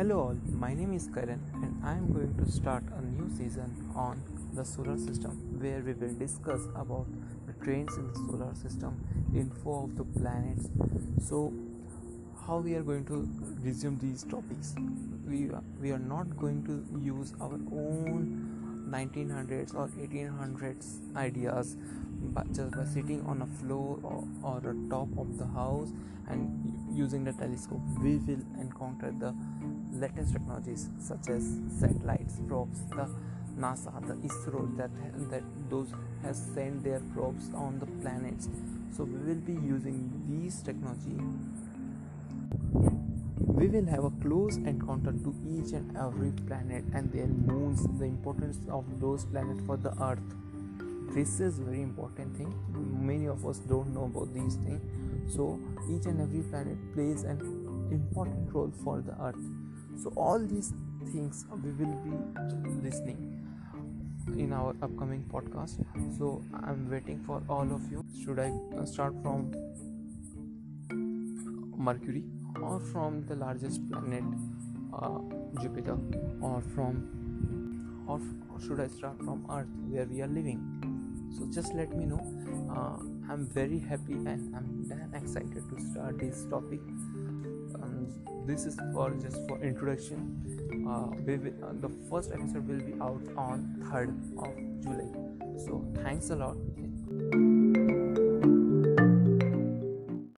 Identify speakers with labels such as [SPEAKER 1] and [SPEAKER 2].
[SPEAKER 1] Hello all, my name is Karan and I am going to start a new season on the solar system where we will discuss about the trains in the solar system, info of the planets. So how we are going to resume these topics. We we are not going to use our own 1900s or 1800s ideas but just by sitting on a floor or, or top of the house and using the telescope we will encounter the latest technologies such as satellites probes. The nasa the isro that that those has sent their probes on the planets. So we will be using these technology we will have a close encounter to each and every planet and their moons the importance of those planets for the earth. This is very important thing. Many of us don't know about these things. So each and every planet plays an important role for the earth. So all these things we will be listening in our upcoming podcast. So i'm waiting for all of you. Should i start from mercury or from the largest planet uh, jupiter or from or should i start from earth where we are living? So just let me know. Uh, i'm very happy and i'm damn excited to start this topic. Um, this is for just for introduction. Uh, will, uh, the first episode will be out on 3rd of july. So thanks a lot